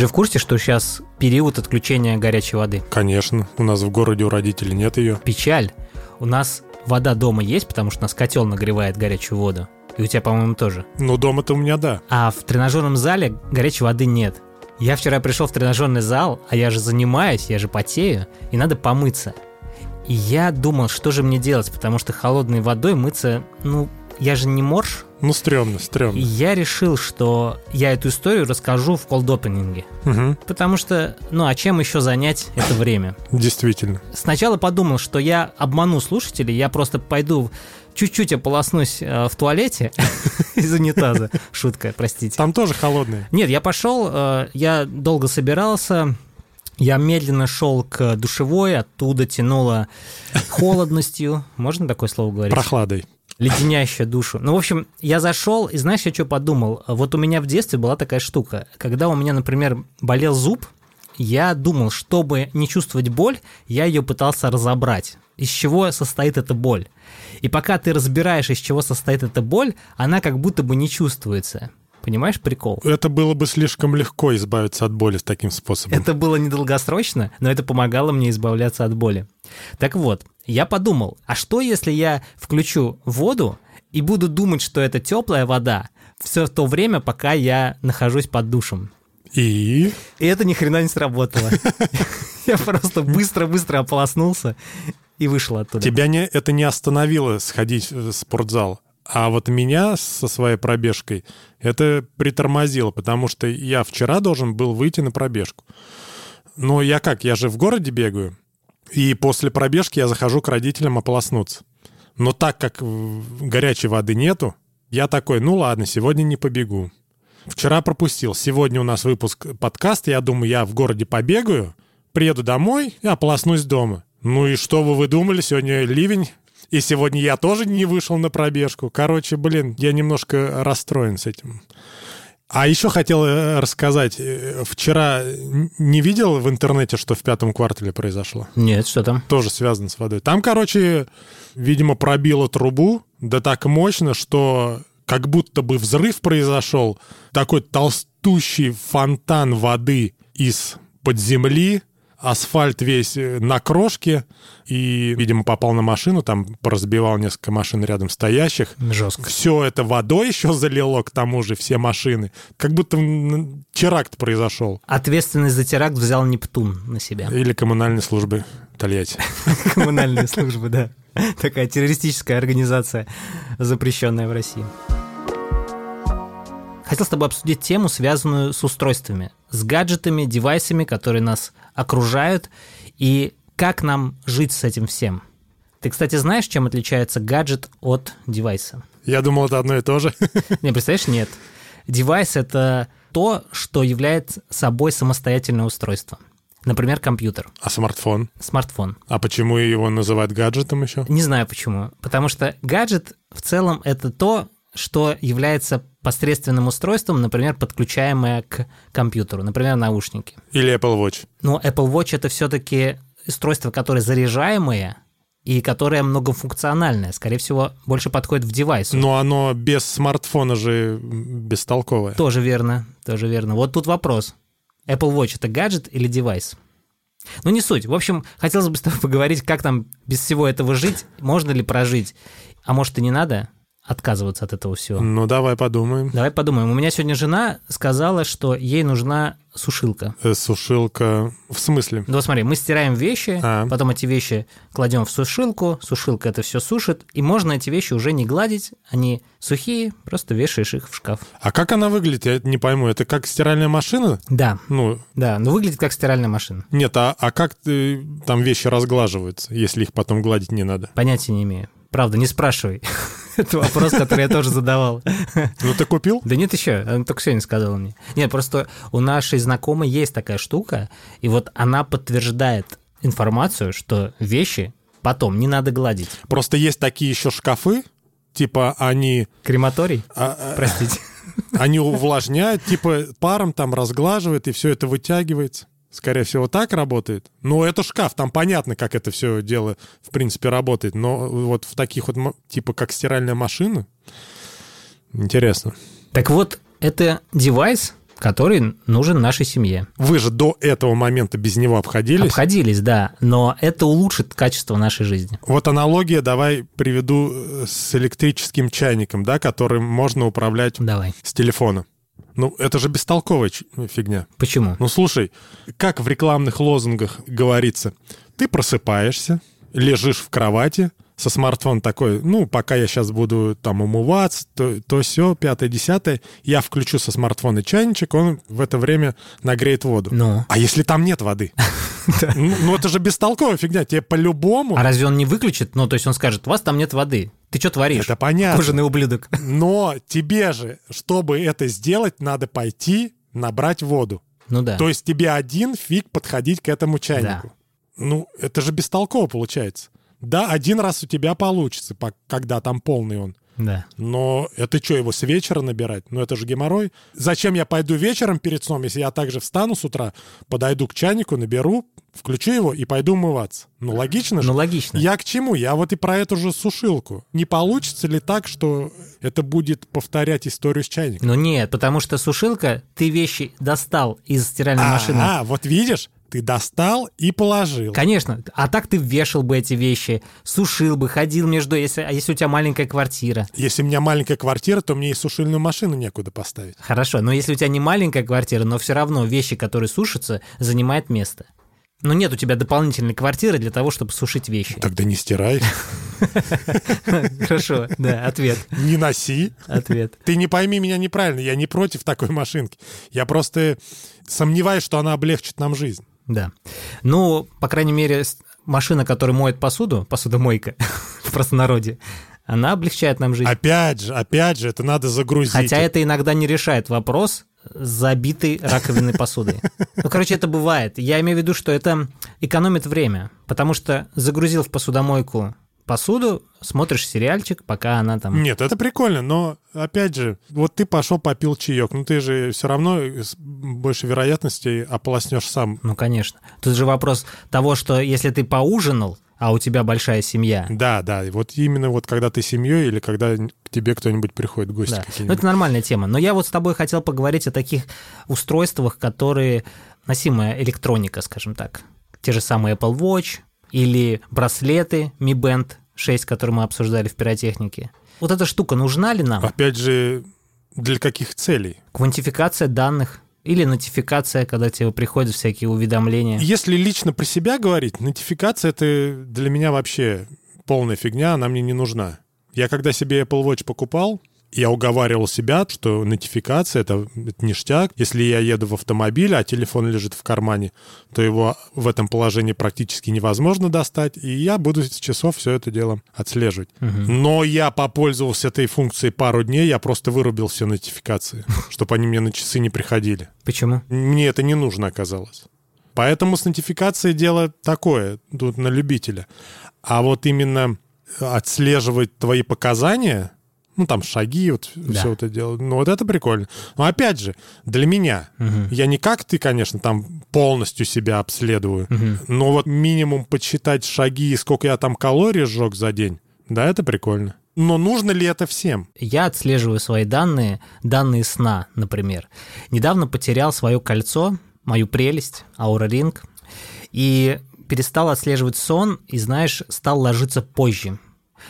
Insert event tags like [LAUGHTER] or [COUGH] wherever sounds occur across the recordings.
же в курсе, что сейчас период отключения горячей воды? Конечно, у нас в городе у родителей нет ее. Печаль. У нас вода дома есть, потому что у нас котел нагревает горячую воду. И у тебя, по-моему, тоже. Ну, дома-то у меня да. А в тренажерном зале горячей воды нет. Я вчера пришел в тренажерный зал, а я же занимаюсь, я же потею, и надо помыться. И я думал, что же мне делать, потому что холодной водой мыться, ну, я же не морж. Ну, стрёмно, И стрёмно. я решил, что я эту историю расскажу в колд-опенинге. Мгм, Потому что, ну, а чем еще занять это время? Действительно. Сначала подумал, что я обману слушателей, я просто пойду чуть-чуть ополоснусь э, в туалете [LAUGHS] из унитаза. Шутка, простите. Там тоже холодные. Нет, я пошел, э, я долго собирался, я медленно шел к душевой, оттуда тянуло [LAUGHS] холодностью. Можно такое слово говорить? Прохладой. Леденящая душу. Ну, в общем, я зашел, и знаешь, я что подумал? Вот у меня в детстве была такая штука. Когда у меня, например, болел зуб, я думал, чтобы не чувствовать боль, я ее пытался разобрать. Из чего состоит эта боль. И пока ты разбираешь, из чего состоит эта боль, она как будто бы не чувствуется. Понимаешь прикол? Это было бы слишком легко избавиться от боли с таким способом. Это было недолгосрочно, но это помогало мне избавляться от боли. Так вот, я подумал, а что если я включу воду и буду думать, что это теплая вода все то время, пока я нахожусь под душем? И И это ни хрена не сработало. [LAUGHS] Я просто быстро-быстро ополоснулся и вышел оттуда. тебя не, это не остановило сходить в спортзал. А вот меня со своей пробежкой это притормозило, потому что я вчера должен был выйти на пробежку. Но я как, я же в городе бегаю, и после пробежки я захожу к родителям ополоснуться. Но так как горячей воды нету, я такой, ну ладно, сегодня не побегу. Вчера пропустил. Сегодня у нас выпуск подкаста. Я думаю, я в городе побегаю, приеду домой и ополоснусь дома. Ну и что вы, вы думали? Сегодня ливень. И сегодня я тоже не вышел на пробежку. Короче, блин, я немножко расстроен с этим. А еще хотел э, рассказать. Э, Вчера не видел в интернете, что в пятом квартале произошло? Нет, что там? Тоже связано с водой. Там, короче, видимо, пробило трубу, да так мощно, что как будто бы взрыв произошел. Такой толстущий фонтан воды из-под земли, асфальт весь э, на крошке, и, видимо, попал на машину, там поразбивал несколько машин рядом стоящих. Жестко. Все это водой [LAUGHS] еще залило, к тому же, все машины. Как будто теракт произошел. Ответственность за теракт взял Нептун на себя. Или коммунальной службы Тольятти. [LAUGHS] Коммунальные службы, да. Такая террористическая организация, запрещенная в России. Хотел с тобой обсудить тему, связанную с устройствами, с гаджетами, девайсами, которые нас окружают, и как нам жить с этим всем. Ты, кстати, знаешь, чем отличается гаджет от девайса? Я думал, это одно и то же. [LAUGHS] Не, представляешь, нет. Девайс — это то, что является собой самостоятельное устройство. Например, компьютер, А смартфон? смартфон. А почему его называют гаджетом еще? Не знаю почему. Потому что гаджет в целом это то, что является посредственным устройством, например, подключаемое к компьютеру, например, наушники. Или Apple Watch? Но Apple Watch это все-таки устройство, которое заряжаемое и которое многофункциональное. Скорее всего, больше подходит в девайс. Но оно без смартфона же бестолковое. Тоже верно, тоже верно. Вот тут вопрос. Apple Watch это гаджет или девайс? Ну, не суть. В общем, хотелось бы с тобой поговорить, как там без всего этого жить, можно ли прожить. А может, и не надо отказываться от этого всего? Ну, давай подумаем. Давай подумаем. У меня сегодня жена сказала, что ей нужна сушилка. Э, Сушилка... В смысле? Ну, вот смотри, мы стираем вещи, А. потом эти вещи кладем в сушилку, сушилка это все сушит, и можно эти вещи уже не гладить, они сухие, просто вешаешь их в шкаф. А как она выглядит? Я не пойму. Это как стиральная машина? Да, Ну, да, но выглядит как стиральная машина. нет, а, а как ты- там вещи разглаживаются, если их потом гладить не надо? Понятия не имею. Правда, не спрашивай. [LAUGHS] Это вопрос, который я тоже задавал. Ну, ты купил? Да нет еще, она только сегодня сказала мне. Нет, просто у нашей знакомой есть такая штука, и вот она подтверждает информацию, что вещи потом не надо гладить. Просто есть такие еще шкафы, типа они, Крематорий? а, а, Простите. они увлажняют, типа паром там разглаживает, и все это вытягивается. Скорее всего, так работает. Ну, это шкаф, там понятно, как это все дело, в принципе, работает. Но вот в таких вот, типа, как стиральная машина, интересно. Так вот, это девайс, который нужен нашей семье. Вы же до этого момента без него обходились? Обходились, да, но это улучшит качество нашей жизни. Вот аналогия давай приведу э, с электрическим чайником, да, которым можно управлять Давай. с телефона. Ну, это же бестолковая фигня. Почему? Ну, слушай, как в рекламных лозунгах говорится, ты просыпаешься, лежишь в кровати, со смартфона такой, ну, пока я сейчас буду там умываться, то, то все, пятое, десятое, я включу со смартфона чайничек, он в это время нагреет воду. Ну. А если там нет воды? [LAUGHS] Ну, ну, это же бестолковая фигня, тебе по-любому... А разве он не выключит? Ну, то есть он скажет, у вас там нет воды. Ты что творишь? Это понятно. Кожаный ублюдок. Но тебе же, чтобы это сделать, надо пойти набрать воду. Ну да. То есть тебе один фиг подходить к этому чайнику. Ну, это же бестолково получается. Да, один раз у тебя получится, по- когда там полный он. Да. Но это что, его с вечера набирать? Ну, это же геморрой. Зачем я пойду вечером перед сном, если я также встану с утра, подойду к чайнику, наберу, включу его и пойду умываться? Ну, логично же. Ну, логично. Я к чему? Я вот и про эту же сушилку. Не получится ли так, что это будет повторять историю с чайником? Ну нет, потому что сушилка, ты вещи достал из стиральной машины. А, вот видишь, ты достал и положил. Конечно, а так ты вешал бы эти вещи, сушил бы, ходил между, если, а если у тебя маленькая квартира. Если у меня маленькая квартира, то мне и сушильную машину некуда поставить. Хорошо, но если у тебя не маленькая квартира, но все равно вещи, которые сушатся, занимают место. Но нет у тебя дополнительной квартиры для того, чтобы сушить вещи. Тогда не стирай, [LAUGHS] Хорошо, да, ответ, не носи. ответ. Ты не пойми меня неправильно, я не против такой машинки. Я просто сомневаюсь, что она облегчит нам жизнь. Да. Ну, по крайней мере, машина, которая моет посуду, посудомойка [LAUGHS] в простонародье, она облегчает нам жизнь. Опять же, опять же, это надо загрузить. Хотя это иногда не решает вопрос забитой раковиной посудой. Ну, короче, это бывает. Я имею в виду, что это экономит время, потому что загрузил в посудомойку посуду, смотришь сериальчик, пока она там... Нет, это прикольно, но опять же, вот ты пошел попил чаек, ну ты же все равно с большей вероятностью ополоснешь сам. Ну, конечно. Тут же вопрос того, что если ты поужинал, а у тебя большая семья, Да, да, и вот именно вот когда ты семьей или когда к тебе кто-нибудь приходит гости Да. Ну, это нормальная тема. Но я вот с тобой хотел поговорить о таких устройствах, которые носимая электроника, скажем так. Те же самые Apple Watch или браслеты Mi Band 6, которые мы обсуждали в пиротехнике. Вот эта штука нужна ли нам? Опять же, для каких целей? Квантификация данных или нотификация, когда тебе приходят всякие уведомления. Если лично про себя говорить, нотификация это для меня вообще полная фигня, она мне не нужна. Я когда себе Apple Watch покупал, я уговаривал себя, что нотификация это, это ништяк. Если я еду в автомобиле, а телефон лежит в кармане, то его в этом положении практически невозможно достать, и я буду с часов все это дело отслеживать. Но я попользовался этой функцией пару дней, я просто вырубил все нотификации, [LAUGHS] чтобы они мне на часы не приходили. Почему? Мне это не нужно оказалось. Поэтому с нотификацией дело такое, тут на любителя. А вот именно отслеживать твои показания, ну там шаги, вот Да. все это дело, ну вот это прикольно. Но опять же, для меня, я не как ты, конечно, там полностью себя обследую, но вот минимум подсчитать шаги и сколько я там калорий сжег за день, да, это прикольно. Но нужно ли это всем? Я отслеживаю свои данные, данные сна, например. Недавно потерял свое кольцо, мою прелесть, Aura Ring, и перестал отслеживать сон, и, знаешь, стал ложиться позже.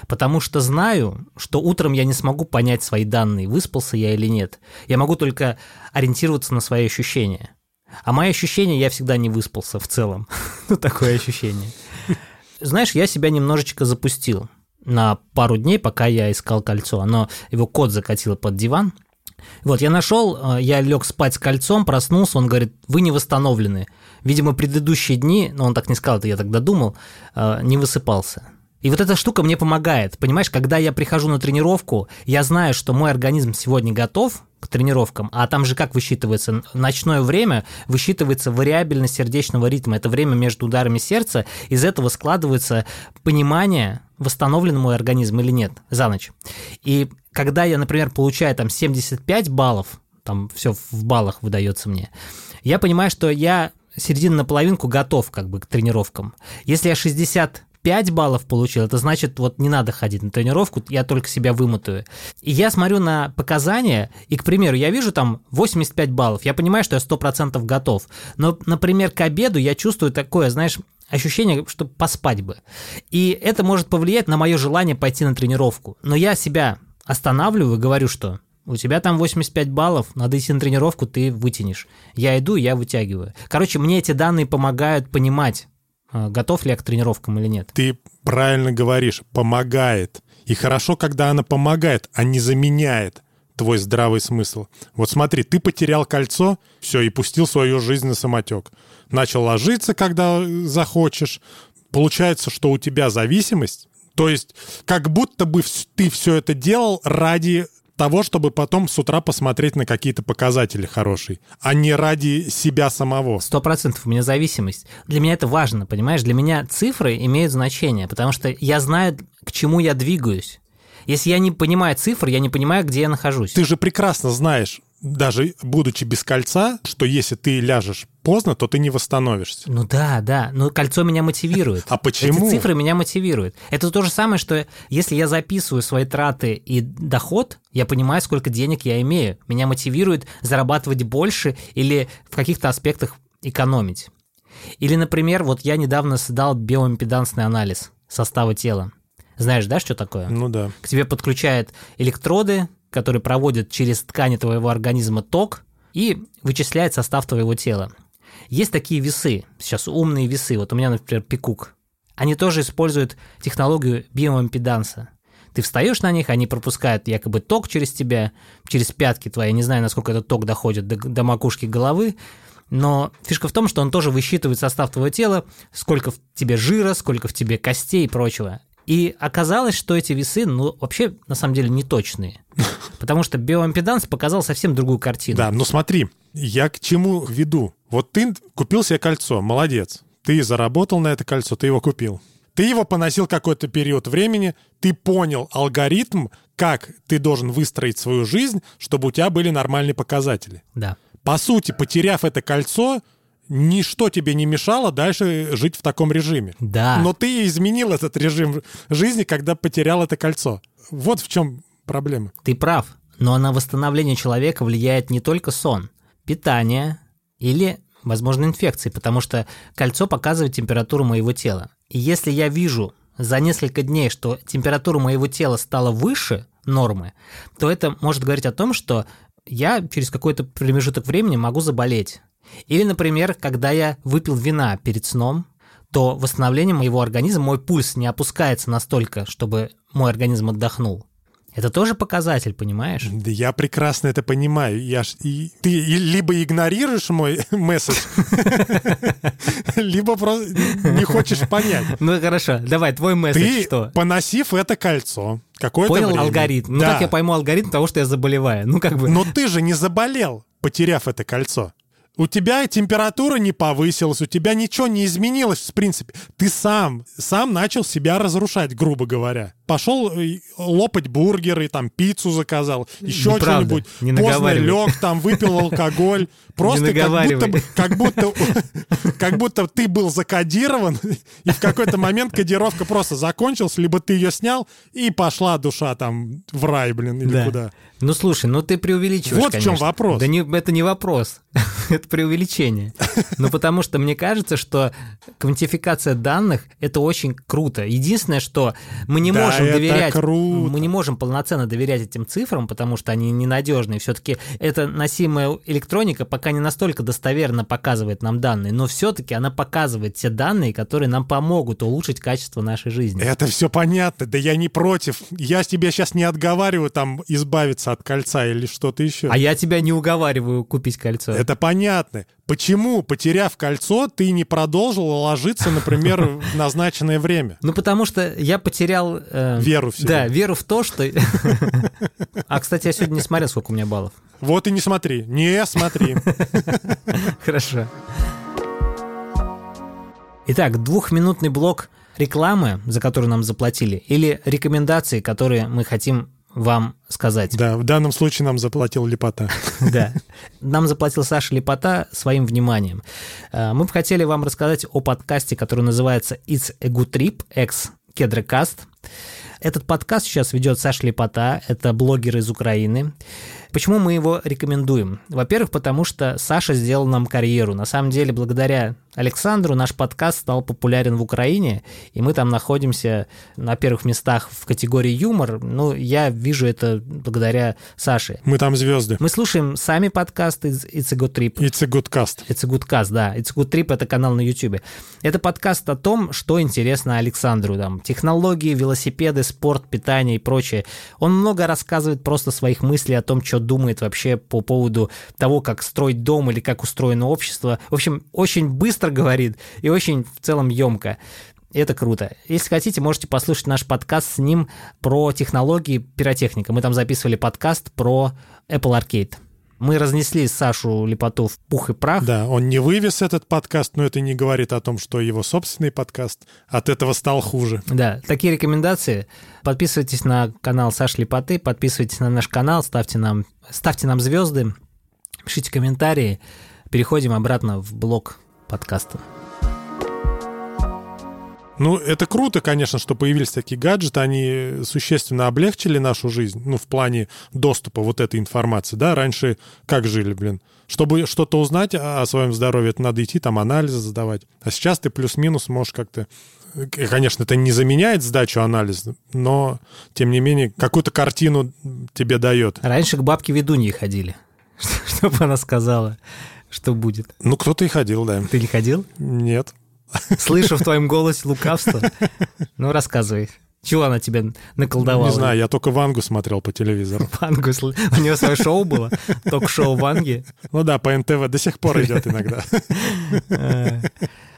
Потому что знаю, что утром я не смогу понять свои данные, выспался я или нет. Я могу только ориентироваться на свои ощущения. А мои ощущения, я всегда не выспался в целом. [LAUGHS] Ну, такое ощущение. Знаешь, я себя немножечко запустил на пару дней, пока я искал кольцо. Оно, его кот закатило под диван. Вот, я нашел, э, я лег спать с кольцом, проснулся, он говорит, вы не восстановлены. Видимо, предыдущие дни, но он так не сказал, это я тогда думал, э, не высыпался. И вот эта штука мне помогает. Понимаешь, когда я прихожу на тренировку, я знаю, что мой организм сегодня готов к тренировкам, а там же как высчитывается? Ночное время высчитывается вариабельность сердечного ритма. Это время между ударами сердца. Из этого складывается понимание, восстановлен мой организм или нет за ночь. И когда я, например, получаю там 75 баллов, там все в баллах выдается мне, я понимаю, что я середина на половинку готов как бы к тренировкам. Если я 5 баллов получил, это значит, вот не надо ходить на тренировку, я только себя вымотаю. И я смотрю на показания, и, к примеру, я вижу там 85 баллов, я понимаю, что я 100% готов. Но, например, к обеду я чувствую такое, знаешь, ощущение, что поспать бы. И это может повлиять на мое желание пойти на тренировку. Но я себя останавливаю и говорю, что у тебя там 85 баллов, надо идти на тренировку, ты вытянешь. Я иду, я вытягиваю. Короче, мне эти данные помогают понимать, готов ли я к тренировкам или нет. Ты правильно говоришь, помогает. И хорошо, когда она помогает, а не заменяет твой здравый смысл. Вот смотри, ты потерял кольцо, все, и пустил свою жизнь на самотек. Начал ложиться, когда захочешь. Получается, что у тебя зависимость. То есть, как будто бы ты все это делал ради того, чтобы потом с утра посмотреть на какие-то показатели хорошие, а не ради себя самого. Сто процентов у меня зависимость. Для меня это важно, понимаешь? Для меня цифры имеют значение, потому что я знаю, к чему я двигаюсь. Если я не понимаю цифр, я не понимаю, где я нахожусь. Ты же прекрасно знаешь, даже будучи без кольца, что если ты ляжешь поздно, то ты не восстановишься. Ну да, да, но кольцо меня мотивирует. А почему? Эти цифры меня мотивируют. Это то же самое, что если я записываю свои траты и доход, я понимаю, сколько денег я имею. Меня мотивирует зарабатывать больше или в каких-то аспектах экономить. Или, например, вот я недавно сдал биоимпедансный анализ состава тела. Знаешь, да, что такое? Ну да. К тебе подключают электроды, которые проводят через ткани твоего организма ток и вычисляют состав твоего тела. Есть такие весы, сейчас умные весы, вот у меня, например, Пикук. Они тоже используют технологию биоимпеданса. Ты встаешь на них, они пропускают якобы ток через тебя, через пятки твои. Не знаю, насколько этот ток доходит до, до макушки головы, но фишка в том, что он тоже высчитывает состав твоего тела, сколько в тебе жира, сколько в тебе костей и прочего. И оказалось, что эти весы, ну, вообще, на самом деле, не точные. Потому что биоимпеданс показал совсем другую картину. Да, но смотри, я к чему веду? Вот ты купил себе кольцо, молодец. Ты заработал на это кольцо, ты его купил. Ты его поносил какой-то период времени, ты понял алгоритм, как ты должен выстроить свою жизнь, чтобы у тебя были нормальные показатели. Да. По сути, потеряв это кольцо, ничто тебе не мешало дальше жить в таком режиме. Да. Но ты изменил этот режим жизни, когда потерял это кольцо. Вот в чем проблема. Ты прав, но на восстановление человека влияет не только сон, питание или, возможно, инфекции, потому что кольцо показывает температуру моего тела. И если я вижу за несколько дней, что температура моего тела стала выше нормы, то это может говорить о том, что я через какой-то промежуток времени могу заболеть. Или, например, когда я выпил вина перед сном, то восстановление моего организма, мой пульс не опускается настолько, чтобы мой организм отдохнул. Это тоже показатель, понимаешь? Да я прекрасно это понимаю. Я ж, и, ты либо игнорируешь мой [LAUGHS] месседж, [LAUGHS] либо просто не хочешь понять. Ну хорошо, давай, твой месседж что? Поносив это кольцо, какое-то Понял алгоритм. Ну как я пойму алгоритм того, что я заболеваю? Ну как бы... Но ты же не заболел, потеряв это кольцо. У тебя температура не повысилась, у тебя ничего не изменилось, в принципе. Ты сам, сам начал себя разрушать, грубо говоря. Пошел э, лопать бургеры, там пиццу заказал, еще что-нибудь. Не Поздно лег, там выпил алкоголь. Просто как будто, как, будто, как будто ты был закодирован, [LAUGHS] и в какой-то момент кодировка просто закончилась, либо ты ее снял, и пошла душа там в рай, блин, или Да. куда. Ну слушай, ну ты преувеличиваешь, Вот в чем конечно. вопрос. Да не, это не вопрос, [LAUGHS] это преувеличение. Ну потому что мне кажется, что квантификация данных – это очень круто. Единственное, что мы не Да, можем это доверять, круто. мы не можем полноценно доверять этим цифрам, потому что они ненадежные. Все-таки эта носимая электроника пока не настолько достоверно показывает нам данные, но все-таки она показывает те данные, которые нам помогут улучшить качество нашей жизни. Это все понятно, да я не против. Я тебя сейчас не отговариваю там избавиться от кольца или что-то еще. А я тебя не уговариваю купить кольцо. Это понятно. Почему, потеряв кольцо, ты не продолжил ложиться, например, [LAUGHS] в назначенное время? Ну, потому что я потерял... э, Веру в себя. Да, веру в то, что... [LAUGHS] А, кстати, я сегодня не смотрел, сколько у меня баллов. Вот и не смотри. Не смотри. [LAUGHS] Хорошо. Итак, двухминутный блок рекламы, за которую нам заплатили, или рекомендации, которые мы хотим вам сказать. Да, в данном случае нам заплатил Лепота. [LAUGHS] Да. Нам заплатил Саша Лепота своим вниманием. Э, мы бы хотели вам рассказать о подкасте, который называется It's a Good Trip, ex Кедрокаст. Этот подкаст сейчас ведет Саша Лепота, это блогер из Украины. Почему мы его рекомендуем? Во-первых, потому что Саша сделал нам карьеру. На самом деле, благодаря Александру наш подкаст стал популярен в Украине, и мы там находимся на первых местах в категории юмор. Ну, я вижу это благодаря Саше. Мы там звезды. Мы слушаем сами подкасты It's a Good Trip. It's a Good Cast. It's a Good Cast, да. It's a Good Trip — это канал на YouTube. Это подкаст о том, что интересно Александру. Там, технологии, велосипеды, спорт, питание и прочее. Он много рассказывает просто своих мыслей о том, что думает вообще по поводу того, как строить дом или как устроено общество. В общем, очень быстро говорит и очень в целом емко. Это круто. Если хотите, можете послушать наш подкаст с ним про технологии пиротехника. Мы там записывали подкаст про Apple Arcade. Мы разнесли Сашу Лепоту в пух и прах. Да, он не вывез этот подкаст, но это не говорит о том, что его собственный подкаст от этого стал хуже. Да, такие рекомендации. Подписывайтесь на канал Саши Лепоты, подписывайтесь на наш канал, ставьте нам, ставьте нам звезды, пишите комментарии. Переходим обратно в блог подкаста. Ну, это круто, конечно, что появились такие гаджеты, они существенно облегчили нашу жизнь, ну, в плане доступа вот этой информации, да, раньше как жили, блин, чтобы что-то узнать о своем здоровье, это надо идти там анализы задавать, а сейчас ты плюс-минус можешь как-то Конечно, это не заменяет сдачу анализа, но, тем не менее, какую-то картину тебе дает. Раньше к бабке ведуньи ходили, [LAUGHS] чтобы она сказала, что будет? Ну, кто-то и ходил, да. Ты не ходил? Нет. Слышу в твоем голосе лукавство. Ну, рассказывай. Чего она тебе наколдовала? Не знаю, я только Вангу смотрел по телевизору. Вангу? У нее свое шоу было? Ток-шоу Ванги? Ну да, по НТВ до сих пор идет иногда. Э,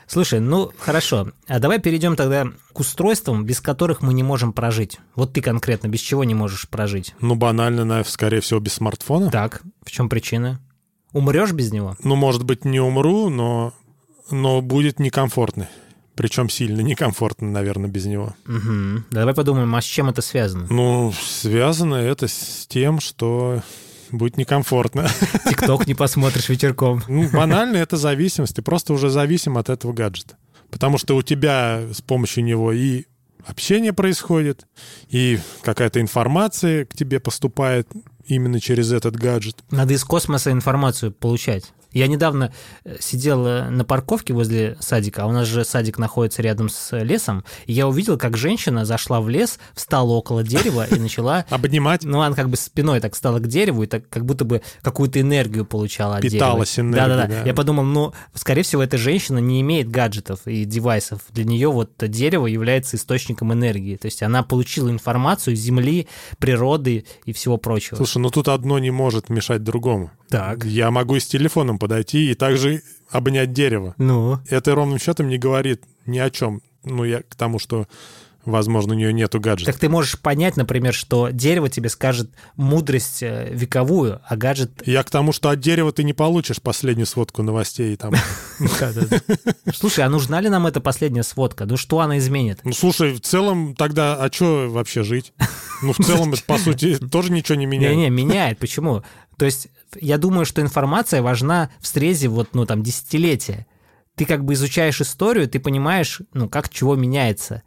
слушай, ну хорошо. А давай перейдем тогда к устройствам, без которых мы не можем прожить. Вот ты конкретно без чего не можешь прожить? Ну, банально, скорее всего, без смартфона. Так, в чем причина? Умрешь без него? Ну, может быть, не умру, но, но будет некомфортно. Причем сильно некомфортно, наверное, без него. Угу. Давай подумаем, а с чем это связано? Ну, связано это с тем, что будет некомфортно. [LAUGHS] Тикток не посмотришь вечерком. Ну, банально, это зависимость. Ты просто уже зависим от этого гаджета. Потому что у тебя с помощью него и общение происходит, и какая-то информация к тебе поступает именно через этот гаджет. Надо из космоса информацию получать. Я недавно э, сидел э, на парковке возле садика, а у нас же садик находится рядом с лесом, и я увидел, как женщина зашла в лес, встала около дерева и начала... [LAUGHS] Обнимать? Ну, она как бы спиной так стала к дереву и так как будто бы какую-то энергию получала от Питалась дерева. энергией, Да-да-да. Я подумал, ну, скорее всего, эта женщина не имеет гаджетов и девайсов. Для нее вот дерево является источником энергии. То есть она получила информацию Земли, природы и всего прочего. Слушай, ну тут одно не может мешать другому. Так. Я могу с телефоном подойти и также обнять дерево. Ну? Это ровным счетом не говорит ни о чем. Ну, я к тому, что возможно, у нее нету гаджета. Так ты можешь понять, например, что дерево тебе скажет мудрость э, вековую, а гаджет... Я к тому, что от дерева ты не получишь последнюю сводку новостей там. [LAUGHS] Слушай, а нужна ли нам эта последняя сводка? Ну что она изменит? Ну слушай, в целом тогда, а что вообще жить? Ну в целом по сути, тоже ничего не меняет. Не-не, меняет. Почему? То есть я думаю, что информация важна в срезе вот, ну, там, десятилетия. Ты как бы изучаешь историю, ты понимаешь, ну, как чего меняется.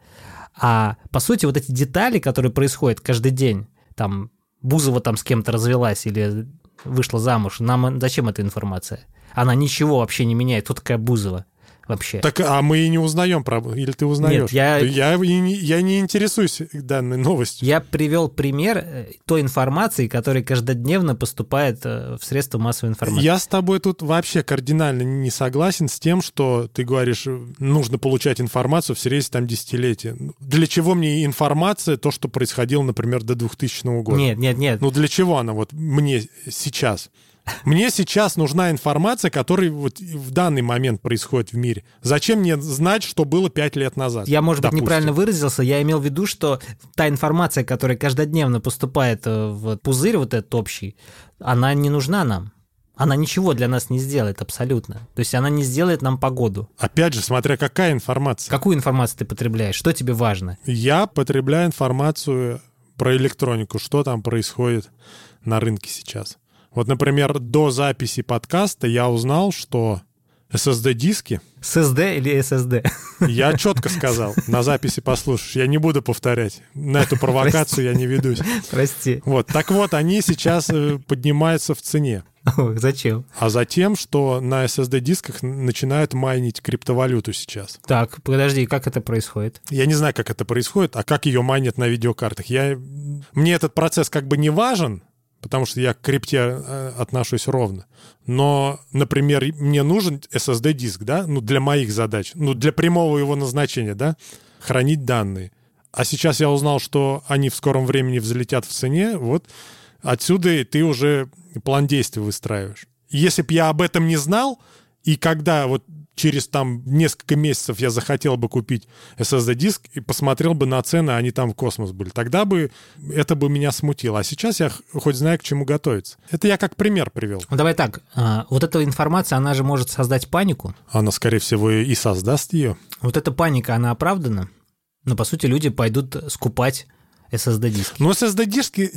А по сути вот эти детали, которые происходят каждый день, там Бузова там с кем-то развелась или вышла замуж, нам зачем эта информация? Она ничего вообще не меняет. Кто такая Бузова? Вообще. Так, а мы и не узнаем, правда? Или ты узнаешь? Нет, я... Я, я не интересуюсь данной новостью. Я привел пример э, той информации, которая каждодневно поступает э, в средства массовой информации. Я с тобой тут вообще кардинально не согласен с тем, что ты говоришь, нужно получать информацию в срезе там десятилетия. Для чего мне информация, то, что происходило, например, до 2000 года? Нет, нет, нет. Ну для чего она вот мне сейчас? Мне сейчас нужна информация, которая вот в данный момент происходит в мире. Зачем мне знать, что было пять лет назад? Я, может допустим. быть, неправильно выразился. Я имел в виду, что та информация, которая каждодневно поступает э, в пузырь вот этот общий, она не нужна нам. Она ничего для нас не сделает абсолютно. То есть она не сделает нам погоду. Опять же, смотря какая информация. Какую информацию ты потребляешь? Что тебе важно? Я потребляю информацию про электронику, что там происходит на рынке сейчас. Вот, например, до записи подкаста я узнал, что SSD-диски... SSD или SSD? Я четко сказал. На записи послушаешь. Я не буду повторять. На эту провокацию я не ведусь. Прости. Вот. Так вот, они сейчас э, поднимаются в цене. Ох, зачем? А затем, что на SSD-дисках начинают майнить криптовалюту сейчас. Так, подожди, как это происходит? Я не знаю, как это происходит, а как ее майнят на видеокартах. Я... Мне этот процесс как бы не важен, потому что я к крипте э, отношусь ровно. Но, например, мне нужен SSD-диск, да, ну, для моих задач, ну, для прямого его назначения, да, хранить данные. А сейчас я узнал, что они в скором времени взлетят в цене, вот отсюда ты уже план действий выстраиваешь. Если бы я об этом не знал, и когда вот через там несколько месяцев я захотел бы купить SSD-диск и посмотрел бы на цены, они там в космос были, тогда бы это бы меня смутило. А сейчас я хоть знаю, к чему готовиться. Это я как пример привел. Ну, давай так, а, вот эта информация, она же может создать панику. Она, скорее всего, и создаст ее. Вот эта паника, она оправдана? Но, по сути, люди пойдут скупать SSD-диски. Ну, SSD-дишки...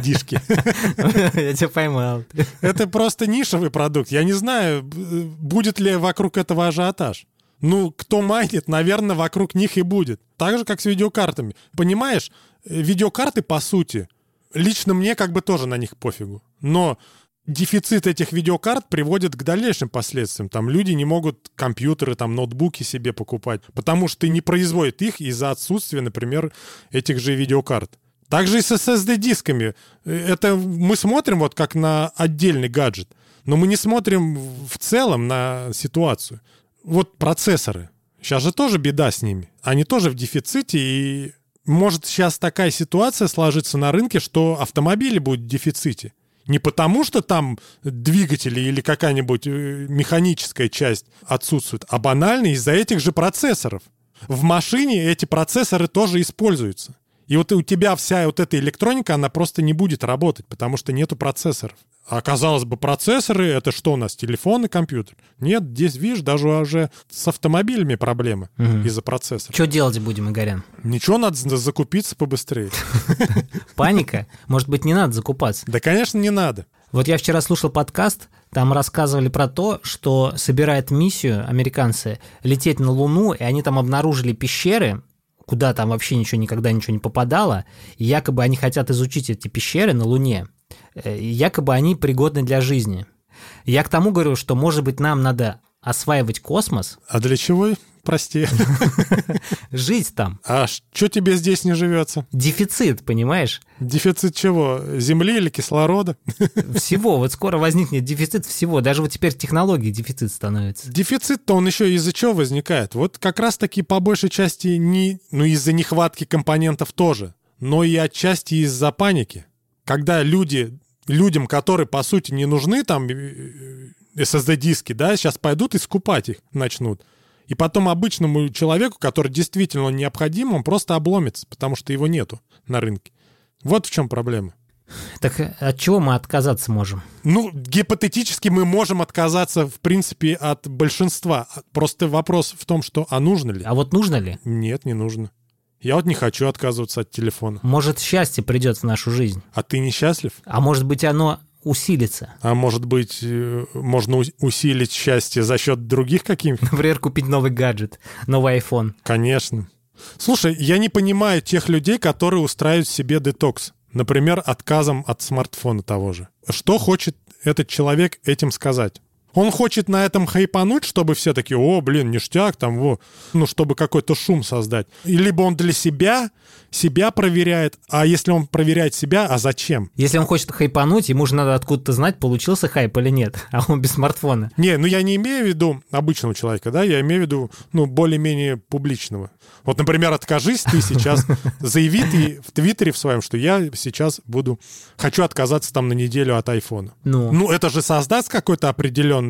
Дишки. [LAUGHS] Я тебя поймал. Это просто нишевый продукт. Я не знаю, будет ли вокруг этого ажиотаж. Ну, кто майнит, наверное, вокруг них и будет. Так же, как с видеокартами. Понимаешь, видеокарты, по сути, лично мне как бы тоже на них пофигу. Но дефицит этих видеокарт приводит к дальнейшим последствиям. Там люди не могут компьютеры, там ноутбуки себе покупать, потому что не производят их из-за отсутствия, например, этих же видеокарт. Также и с SSD-дисками. Это мы смотрим вот как на отдельный гаджет, но мы не смотрим в целом на ситуацию. Вот процессоры. Сейчас же тоже беда с ними. Они тоже в дефиците, и может сейчас такая ситуация сложиться на рынке, что автомобили будут в дефиците. Не потому, что там двигатели или какая-нибудь э, механическая часть отсутствует, а банально из-за этих же процессоров. В машине эти процессоры тоже используются. И вот у тебя вся вот эта электроника, она просто не будет работать, потому что нету процессоров. А казалось бы, процессоры — это что у нас, телефон и компьютер? Нет, здесь, видишь, даже уже с автомобилями проблемы угу. из-за процессора. Что делать будем, Игорян? Ничего, надо закупиться побыстрее. [LAUGHS] Паника? Может быть, не надо закупаться? Да, конечно, не надо. Вот я вчера слушал подкаст, там рассказывали про то, что собирают миссию американцы лететь на Луну, и они там обнаружили пещеры, куда там вообще ничего никогда ничего не попадало, и якобы они хотят изучить эти пещеры на Луне. Э, якобы они пригодны для жизни. Я к тому говорю, что, может быть, нам надо осваивать космос. А для чего? Прости. [LAUGHS] Жить там. А что тебе здесь не живется? Дефицит, понимаешь? Дефицит чего? Земли или кислорода? [LAUGHS] Всего. Вот скоро возникнет дефицит всего. Даже вот теперь технологии дефицит становится. Дефицит-то он еще из-за чего возникает? Вот как раз-таки по большей части не... Ну, из-за нехватки компонентов тоже. Но и отчасти из-за паники. Когда люди людям, которые, по сути, не нужны там э, SSD-диски, да, сейчас пойдут и скупать их начнут. И потом обычному человеку, который действительно необходим, он просто обломится, потому что его нету на рынке. Вот в чем проблема. Так от чего мы отказаться можем? Ну, гипотетически мы можем отказаться, в принципе, от большинства. Просто вопрос в том, что а нужно ли? А вот нужно ли? Нет, не нужно. Я вот не хочу отказываться от телефона. Может, счастье придет в нашу жизнь. А ты несчастлив? А может быть, оно усилится. А может быть, э, можно усилить счастье за счет других каких-нибудь? Например, купить новый гаджет, новый iPhone. Конечно. Слушай, я не понимаю тех людей, которые устраивают себе детокс. Например, отказом от смартфона того же. Что хочет этот человек этим сказать? Он хочет на этом хайпануть, чтобы все такие, о, блин, ништяк, там, во, ну, чтобы какой-то шум создать. И либо он для себя, себя проверяет, а если он проверяет себя, а зачем? Если он хочет хайпануть, ему же надо откуда-то знать, получился хайп или нет, [LAUGHS] а он без смартфона. Не, ну я не имею в виду обычного человека, да, я имею в виду, ну, более-менее публичного. Вот, например, откажись ты сейчас, [LAUGHS] заяви ты в Твиттере в своем, что я сейчас буду, хочу отказаться там на неделю от айфона. Ну, ну это же создаст какой-то определенный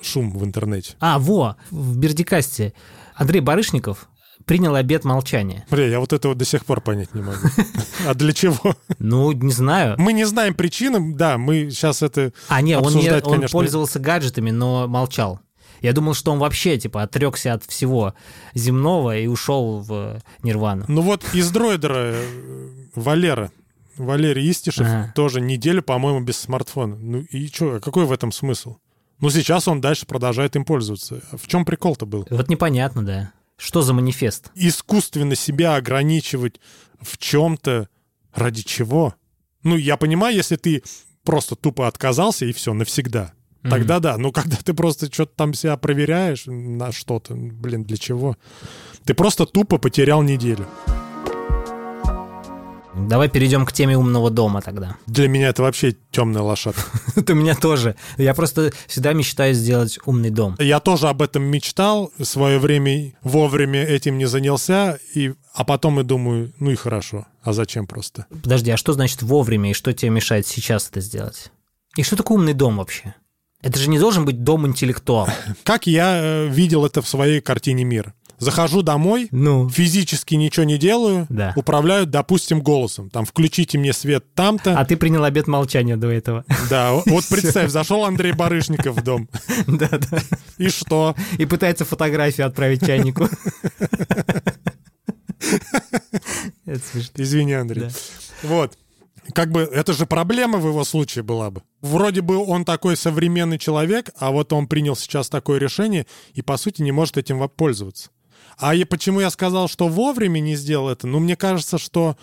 шум в интернете. А, во, в Бердикасте Андрей Барышников принял обед молчания. Бля, я вот этого до сих пор понять не могу. [LAUGHS] А для чего? Ну, не знаю. Мы не знаем причины, да, мы сейчас это А, не, он, не, он пользовался гаджетами, но молчал. Я думал, что он вообще, типа, отрекся от всего земного и ушел в нирвану. Ну вот из дроидера э, Валера, Валерий Истишев Ага. тоже неделю, по-моему, без смартфона. Ну и что, какой в этом смысл? Ну сейчас он дальше продолжает им пользоваться. В чем прикол-то был? Вот непонятно, да. Что за манифест? Искусственно себя ограничивать в чем-то ради чего? Ну, я понимаю, если ты просто тупо отказался и все, навсегда. Тогда да, но когда ты просто что-то там себя проверяешь на что-то, блин, для чего? Ты просто тупо потерял неделю. Давай перейдем к теме умного дома тогда. Для меня это вообще темная лошадка. [LAUGHS] Это у меня тоже. Я просто всегда мечтаю сделать умный дом. Я тоже об этом мечтал, в свое время вовремя этим не занялся, и, а потом и думаю, ну и хорошо, а зачем просто? Подожди, а что значит вовремя и что тебе мешает сейчас это сделать? И что такое умный дом вообще? Это же не должен быть дом интеллектуал. [LAUGHS] Как я э, видел это в своей картине мира? Захожу домой, Ну, физически ничего не делаю, Да. управляю, допустим, голосом. Там, включите мне свет там-то. а ты принял обед молчания до этого. Да, [LAUGHS] вот представь, зашел Андрей Барышников в дом. [LAUGHS] Да-да. И что? И пытается фотографию отправить чайнику. [LAUGHS] Извини, Андрей. Да. Вот. Как бы это же проблема в его случае была бы. Вроде бы он такой современный человек, а вот он принял сейчас такое решение и, по сути, не может этим пользоваться. А я, почему я сказал, что вовремя не сделал это? Ну, мне кажется, что,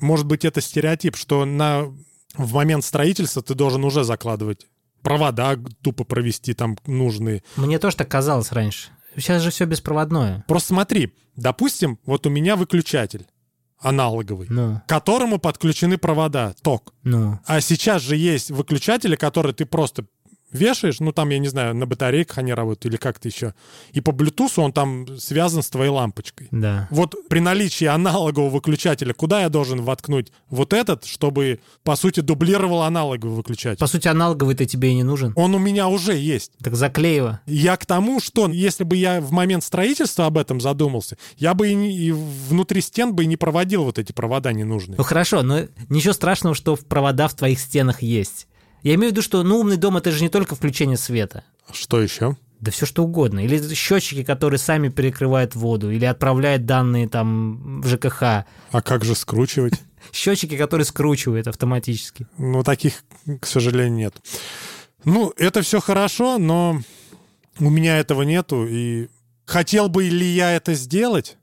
может быть, это стереотип, что на, в момент строительства ты должен уже закладывать провода тупо провести там нужные. Мне тоже так казалось раньше. Сейчас же все беспроводное. Просто смотри, допустим, вот у меня выключатель аналоговый, Ну, к которому подключены провода, ток. ну. А сейчас же есть выключатели, которые ты просто вешаешь, ну там, я не знаю, на батарейках они работают или как-то еще. И по Bluetooth он там связан с твоей лампочкой. Да. Вот при наличии аналогового выключателя, куда я должен воткнуть вот этот, чтобы, по сути, дублировал аналоговый выключатель? По сути, аналоговый-то тебе и не нужен. Он у меня уже есть. Так заклеива. Я к тому, что если бы я в момент строительства об этом задумался, я бы и, не- и внутри стен бы и не проводил вот эти провода ненужные. Ну хорошо, но ничего страшного, что в провода в твоих стенах есть. Я имею в виду, что ну, умный дом это же не только включение света. Что еще? Да все что угодно. Или счетчики, которые сами перекрывают воду, или отправляют данные там в ЖКХ. А как же скручивать? [LAUGHS] Счетчики, которые скручивают автоматически. Ну, таких, к сожалению, нет. Ну, это все хорошо, но у меня этого нету. И хотел бы ли я это сделать?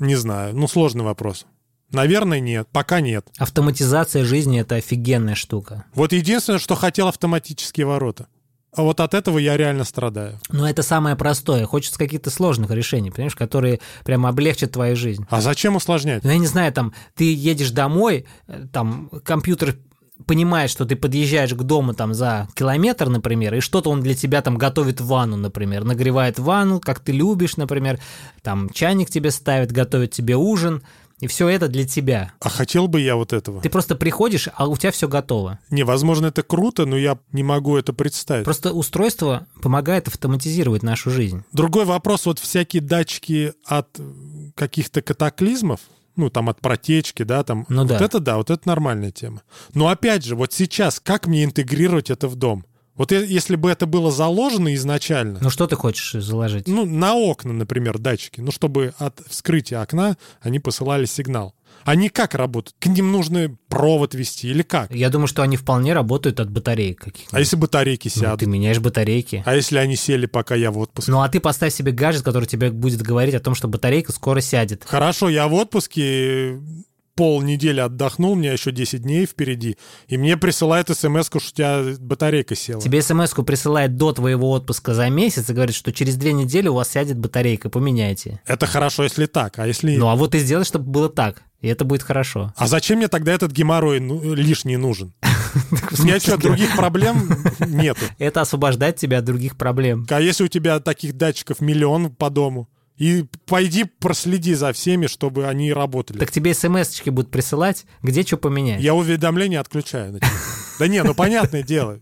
Не знаю. Ну, сложный вопрос. Наверное, нет. Пока нет. Автоматизация жизни это офигенная штука. Вот единственное, что хотел автоматические ворота. А вот от этого я реально страдаю. Но это самое простое. Хочется каких-то сложных решений, понимаешь, которые прямо облегчат твою жизнь. А зачем усложнять? Ну, я не знаю, там, ты едешь домой, э, там, компьютер понимает, что ты подъезжаешь к дому там за километр, например, и что-то он для тебя там готовит ванну, например, нагревает ванну, как ты любишь, например, там чайник тебе ставит, готовит тебе ужин, и все это для тебя. А хотел бы я вот этого? Ты просто приходишь, а у тебя все готово. Невозможно, это круто, но я не могу это представить. Просто устройство помогает автоматизировать нашу жизнь. Другой вопрос, вот всякие датчики от каких-то катаклизмов, ну, там, от протечки, да, там. Ну вот да. это да, вот это нормальная тема. Но опять же, вот сейчас, как мне интегрировать это в дом? Вот если бы это было заложено изначально, Ну что ты хочешь заложить? ну, на окна, например, датчики, ну, чтобы от вскрытия окна они посылали сигнал. Они как работают? К ним нужно провод вести или как? Я думаю, что они вполне работают от батареек каких-то. А если батарейки Ну, сядут? ты меняешь батарейки. А если они сели, пока я в отпуске? Ну а ты поставь себе гаджет, который тебе будет говорить о том, что батарейка скоро сядет. Хорошо, я в отпуске полнедели отдохнул, у меня еще 10 дней впереди, и мне присылают смс что у тебя батарейка села. Тебе смс-ку присылает до твоего отпуска за месяц и говорит, что через две недели у вас сядет батарейка, поменяйте. Это хорошо, если так, а если... Ну а вот ты сделай, чтобы было так, и это будет хорошо. А зачем мне тогда этот геморрой ну, лишний нужен? [LAUGHS] У меня что, других проблем [LAUGHS] нету? Это освобождает тебя от других проблем. А если у тебя таких датчиков миллион по дому? И пойди проследи за всеми, чтобы они работали. Так тебе смс-очки будут присылать, где что поменять. Я уведомления отключаю. Да не, ну понятное дело.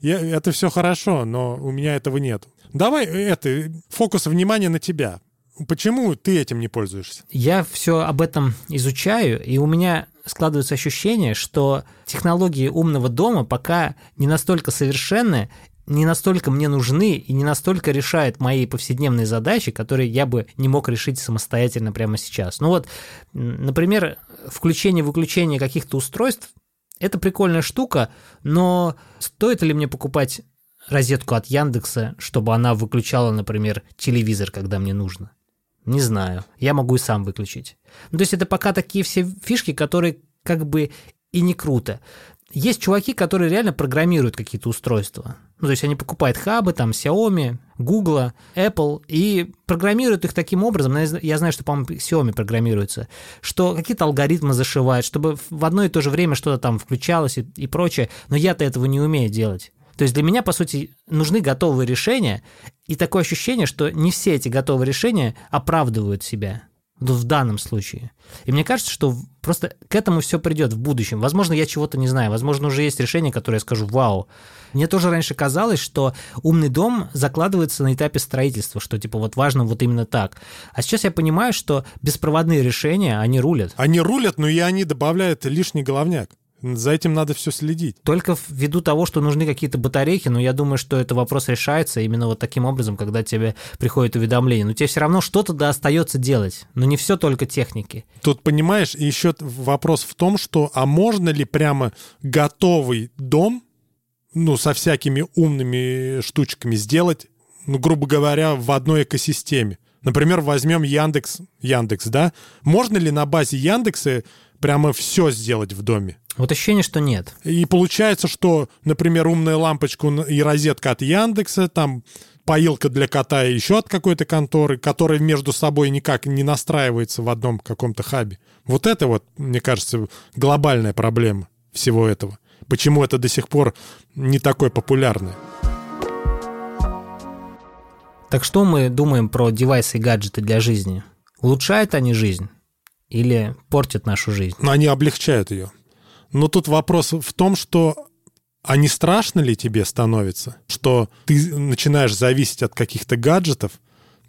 Это, все хорошо, но у меня этого нет. Давай это, фокус внимания на тебя. Почему ты этим не пользуешься? Я все об этом изучаю, и у меня складывается ощущение, что технологии умного дома пока не настолько совершенны, не настолько мне нужны и не настолько решают мои повседневные задачи, которые я бы не мог решить самостоятельно прямо сейчас. Ну вот, например, включение-выключение каких-то устройств – это прикольная штука, но стоит ли мне покупать розетку от Яндекса, чтобы она выключала, например, телевизор, когда мне нужно? Не знаю. Я могу и сам выключить. Ну, то есть это пока такие все фишки, которые как бы и не круто. Есть чуваки, которые реально программируют какие-то устройства. Ну, то есть они покупают хабы, там, Xiaomi, Google, Apple, и программируют их таким образом, я знаю, что, по-моему, Xiaomi программируется, что какие-то алгоритмы зашивают, чтобы в одно и то же время что-то там включалось и, и прочее, но я-то этого не умею делать. То есть для меня, по сути, нужны готовые решения, и такое ощущение, что не все эти готовые решения оправдывают себя в данном случае. И мне кажется, что просто к этому все придет в будущем. Возможно, я чего-то не знаю. Возможно, уже есть решение, которое я скажу «Вау». Мне тоже раньше казалось, что умный дом закладывается на этапе строительства, что типа вот важно вот именно так. А сейчас я понимаю, что беспроводные решения, они рулят. Они рулят, но и они добавляют лишний головняк. За этим надо все следить. Только ввиду того, что нужны какие-то батарейки, но я думаю, что это вопрос решается именно вот таким образом, когда тебе приходит уведомление. Но тебе все равно что-то да остается делать, но не все только техники. Тут, понимаешь, еще вопрос в том, что а можно ли прямо готовый дом, ну, со всякими умными штучками сделать, ну, грубо говоря, в одной экосистеме? Например, возьмем Яндекс, Яндекс, да? Можно ли на базе Яндекса прямо все сделать в доме? Вот ощущение, что нет. И получается, что, например, умная лампочка и розетка от Яндекса, там поилка для кота еще от какой-то конторы, которая между собой никак не настраивается в одном каком-то хабе. Вот это вот, мне кажется, глобальная проблема всего этого. Почему это до сих пор не такое популярное? Так что мы думаем про девайсы и гаджеты для жизни? Улучшают они жизнь или портят нашу жизнь? Но они облегчают ее. Но тут вопрос в том, что а не страшно ли тебе становится, что ты начинаешь зависеть от каких-то гаджетов,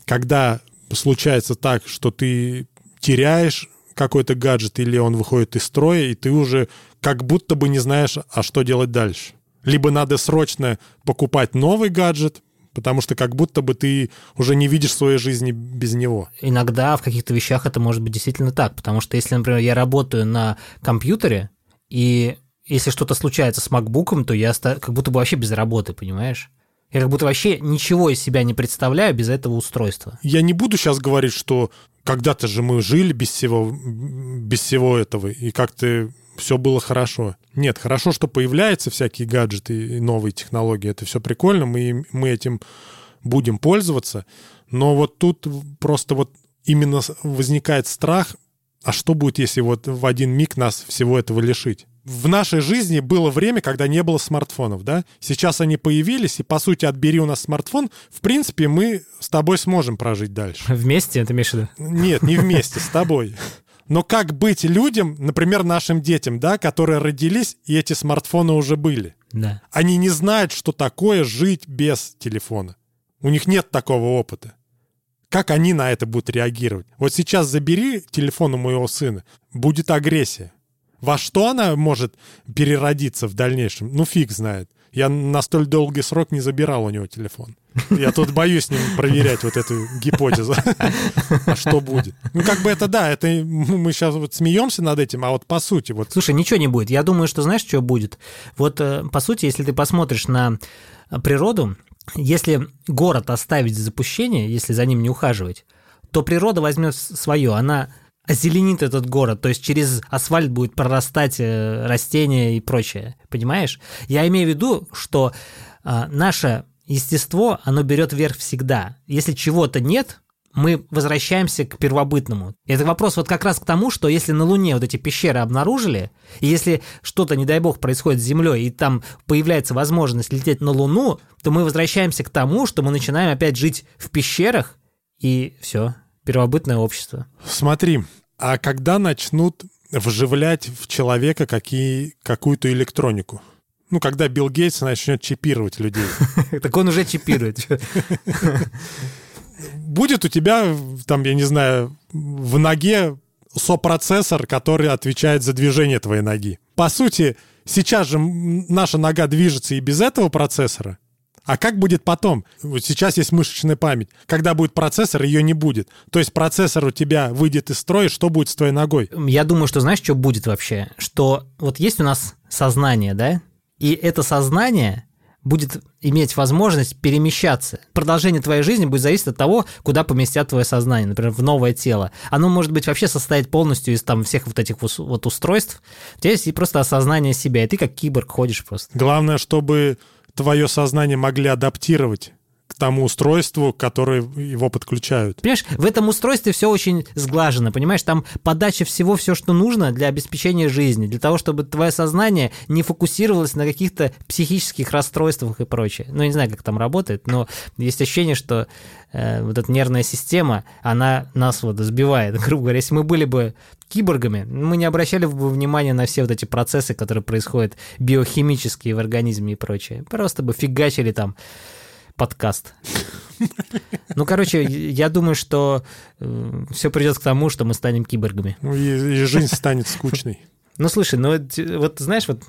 когда случается так, что ты теряешь какой-то гаджет или он выходит из строя, и ты уже как будто бы не знаешь, а что делать дальше. Либо надо срочно покупать новый гаджет, потому что как будто бы ты уже не видишь своей жизни без него. Иногда в каких-то вещах это может быть действительно так, потому что если, например, я работаю на компьютере, и если что-то случается с макбуком, то я как будто бы вообще без работы, понимаешь? Я как будто вообще ничего из себя не представляю без этого устройства. Я не буду сейчас говорить, что когда-то же мы жили без всего, без всего этого, и как-то все было хорошо. Нет, хорошо, что появляются всякие гаджеты и новые технологии. Это все прикольно, мы, мы этим будем пользоваться. Но вот тут просто вот именно возникает страх а что будет, если вот в один миг нас всего этого лишить? В нашей жизни было время, когда не было смартфонов, да? Сейчас они появились, и, по сути, отбери у нас смартфон, в принципе, мы с тобой сможем прожить дальше. Вместе, это в виду? Нет, не вместе, с тобой. Но как быть людям, например, нашим детям, да, которые родились, и эти смартфоны уже были? Да. Они не знают, что такое жить без телефона. У них нет такого опыта. Как они на это будут реагировать? Вот сейчас забери телефон у моего сына, будет агрессия. Во что она может переродиться в дальнейшем? Ну, фиг знает. Я на столь долгий срок не забирал у него телефон. Я тут боюсь с ним проверять вот эту гипотезу. А что будет? Ну, как бы это да, это мы сейчас вот смеемся над этим, а вот по сути вот... Слушай, ничего не будет. Я думаю, что знаешь, что будет? Вот э, по сути, если ты посмотришь на природу, если город оставить запущение, если за ним не ухаживать, то природа возьмет свое, она озеленит этот город, то есть через асфальт будет прорастать э, растения и прочее, понимаешь? Я имею в виду, что а, наше естество, оно берет верх всегда. Если чего-то нет, мы возвращаемся к первобытному. Это вопрос вот как раз к тому, что если на Луне вот эти пещеры обнаружили, и если что-то, не дай бог, происходит с Землей, и там появляется возможность лететь на Луну, то мы возвращаемся к тому, что мы начинаем опять жить в пещерах, и все, первобытное общество. Смотри, а когда начнут вживлять в человека какие, какую-то электронику? Ну, когда Билл Гейтс начнет чипировать людей. [LAUGHS] Так он уже чипирует. будет у тебя, там, я не знаю, в ноге сопроцессор, который отвечает за движение твоей ноги. По сути, сейчас же наша нога движется и без этого процессора, А как будет потом? Вот сейчас есть мышечная память. Когда будет процессор, ее не будет. То есть процессор у тебя выйдет из строя, что будет с твоей ногой? Я думаю, что знаешь, что будет вообще? Что вот есть у нас сознание, да? И это сознание будет иметь возможность перемещаться. Продолжение твоей жизни будет зависеть от того, куда поместят твое сознание, например, в новое тело. Оно может быть вообще состоять полностью из там всех вот этих вот устройств. У тебя есть просто осознание себя, и ты как киборг ходишь просто. Главное, чтобы твое сознание могли адаптировать к тому устройству, которое его подключают. Понимаешь, в этом устройстве все очень сглажено, понимаешь, там подача всего, все, что нужно для обеспечения жизни, для того, чтобы твое сознание не фокусировалось на каких-то психических расстройствах и прочее. Ну, не знаю, как там работает, но есть ощущение, что э, вот эта нервная система, она нас вот сбивает. [LAUGHS] Грубо говоря, если мы были бы киборгами, мы не обращали бы внимания на все вот эти процессы, которые происходят биохимические в организме и прочее. Просто бы фигачили там подкаст. Ну, короче, я думаю, что э, все придет к тому, что мы станем киборгами. Ну, и, и жизнь станет скучной. Ну, слушай, ну вот знаешь, вот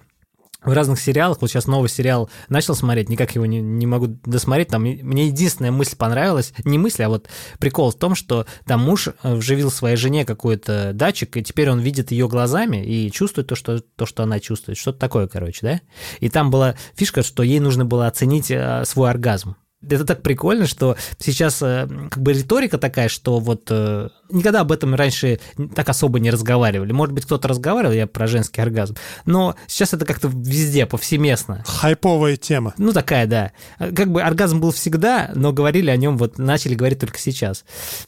в разных сериалах, вот сейчас новый сериал начал смотреть, никак его не, не могу досмотреть, там мне единственная мысль понравилась, не мысль, а вот прикол в том, что там муж э, вживил своей жене какой-то датчик, и теперь он видит ее глазами и чувствует то, что, то, что она чувствует, что-то такое, короче, да? И там была фишка, что ей нужно было оценить э, свой оргазм. Это так прикольно, что сейчас э, как бы риторика такая, что вот э, никогда об этом раньше так особо не разговаривали. Может быть, кто-то разговаривал, я про женский оргазм, но сейчас это как-то везде, повсеместно. Хайповая тема. Ну, такая, да. Как бы оргазм был всегда, но говорили о нем, вот начали говорить только сейчас.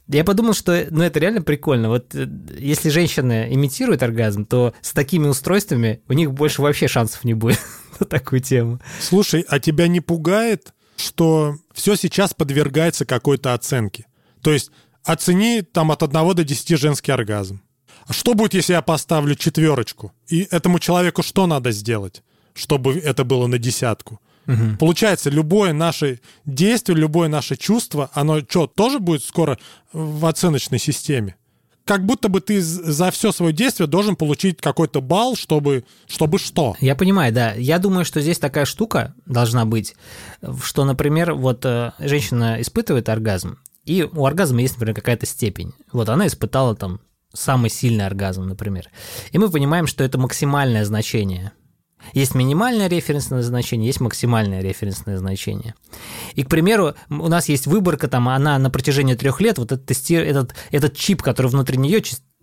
Я подумал, что ну, это реально прикольно. Вот э, если женщины имитируют оргазм, то с такими устройствами у них больше вообще шансов не будет [LAUGHS] на такую тему. Слушай, а тебя не пугает что все сейчас подвергается какой-то оценке. То есть оцени там от 1 до 10 женский оргазм. А что будет, если я поставлю четверочку? И этому человеку что надо сделать, чтобы это было на десятку? Угу. Получается, любое наше действие, любое наше чувство, оно что, тоже будет скоро в оценочной системе? Как будто бы ты за все свое действие должен получить какой-то балл, чтобы, чтобы что. Я понимаю, да. Я думаю, что здесь такая штука должна быть, что, например, вот э, женщина испытывает оргазм, и у оргазма есть, например, какая-то степень. Вот она испытала там самый сильный оргазм, например. И мы понимаем, что это максимальное значение – есть минимальное референсное значение, есть максимальное референсное значение. И, к примеру, у нас есть выборка, там, она на протяжении трех лет, вот этот, этот, этот чип, который внутри нее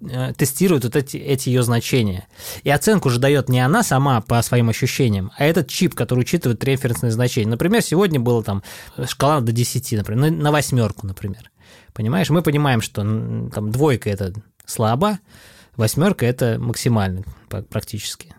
э, тестирует вот эти, эти ее значения. И оценку же дает не она сама по своим ощущениям, а этот чип, который учитывает референсные значения. Например, сегодня было там шкала до 10, например, на восьмерку, например. Понимаешь, мы понимаем, что там двойка это слабо, восьмерка это максимально практически.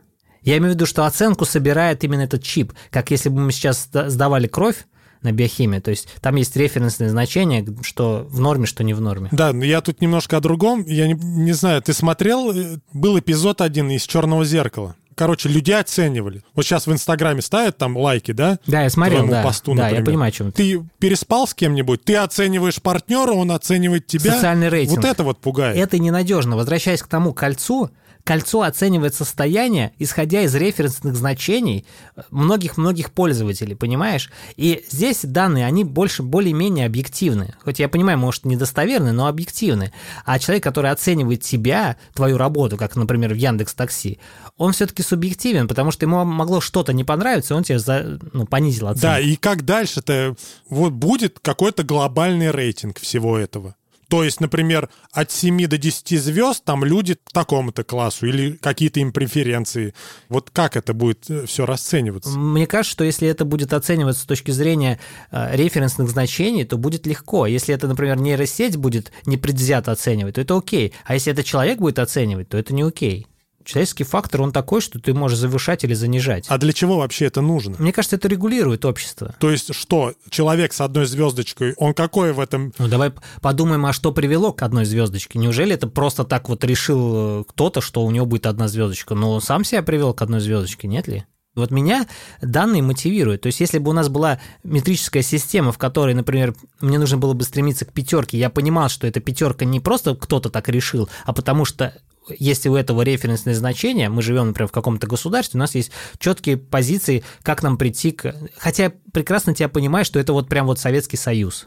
Я имею в виду, что оценку собирает именно этот чип, как если бы мы сейчас сдавали кровь, на биохимию. То есть там есть референсные значения, что в норме, что не в норме. Да, но я тут немножко о другом. Я не, не знаю, ты смотрел, э, был эпизод один из «Черного зеркала». Короче, люди оценивали. Вот сейчас в Инстаграме ставят там лайки, да? Да, я смотрел, да. Посту, да, например. я понимаю, о чем ты. переспал с кем-нибудь, ты оцениваешь партнера, он оценивает тебя. Социальный рейтинг. Вот это вот пугает. Это ненадежно. Возвращаясь к тому кольцу, Кольцо оценивает состояние, исходя из референсных значений многих-многих пользователей, понимаешь? И здесь данные, они больше, более-менее объективны. Хоть я понимаю, может, недостоверны, но объективны. А человек, который оценивает тебя, твою работу, как, например, в Яндекс Такси, он все-таки субъективен, потому что ему могло что-то не понравиться, он тебе за, ну, понизил оценку. Да, и как дальше-то? Вот будет какой-то глобальный рейтинг всего этого. То есть, например, от 7 до 10 звезд там люди такому-то классу или какие-то им преференции. Вот как это будет э, все расцениваться? Мне кажется, что если это будет оцениваться с точки зрения э, референсных значений, то будет легко. Если это, например, нейросеть будет непредвзято оценивать, то это окей. А если это человек будет оценивать, то это не окей человеческий фактор, он такой, что ты можешь завышать или занижать. А для чего вообще это нужно? Мне кажется, это регулирует общество. То есть что, человек с одной звездочкой, он какой в этом... Ну давай подумаем, а что привело к одной звездочке? Неужели это просто так вот решил э, кто-то, что у него будет одна звездочка? Но он сам себя привел к одной звездочке, нет ли? Вот меня данные мотивируют. То есть, если бы у нас была метрическая система, в которой, например, мне нужно было бы стремиться к пятерке, я понимал, что эта пятерка не просто кто-то так решил, а потому что если у этого референсное значение, мы живем, например, в каком-то государстве, у нас есть четкие позиции, как нам прийти к... Хотя я прекрасно тебя понимаю, что это вот прям вот Советский Союз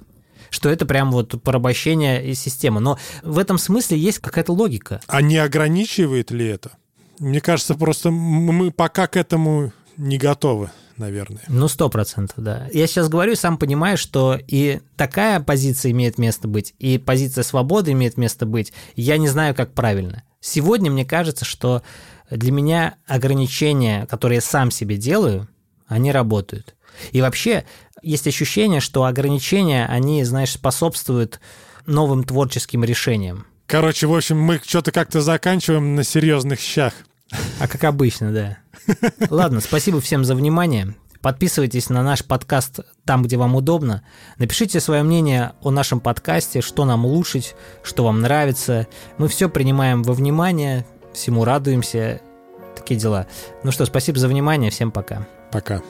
что это прям вот порабощение системы. Но в этом смысле есть какая-то логика. А не ограничивает ли это? Мне кажется, просто мы пока к этому не готовы наверное. Ну, сто процентов, да. Я сейчас говорю, сам понимаю, что и такая позиция имеет место быть, и позиция свободы имеет место быть. Я не знаю, как правильно. Сегодня мне кажется, что для меня ограничения, которые я сам себе делаю, они работают. И вообще есть ощущение, что ограничения, они, знаешь, способствуют новым творческим решениям. Короче, в общем, мы что-то как-то заканчиваем на серьезных щах. А как обычно, да. Ладно, спасибо всем за внимание. Подписывайтесь на наш подкаст там, где вам удобно. Напишите свое мнение о нашем подкасте, что нам улучшить, что вам нравится. Мы все принимаем во внимание, всему радуемся. Такие дела. Ну что, спасибо за внимание, всем пока. Пока.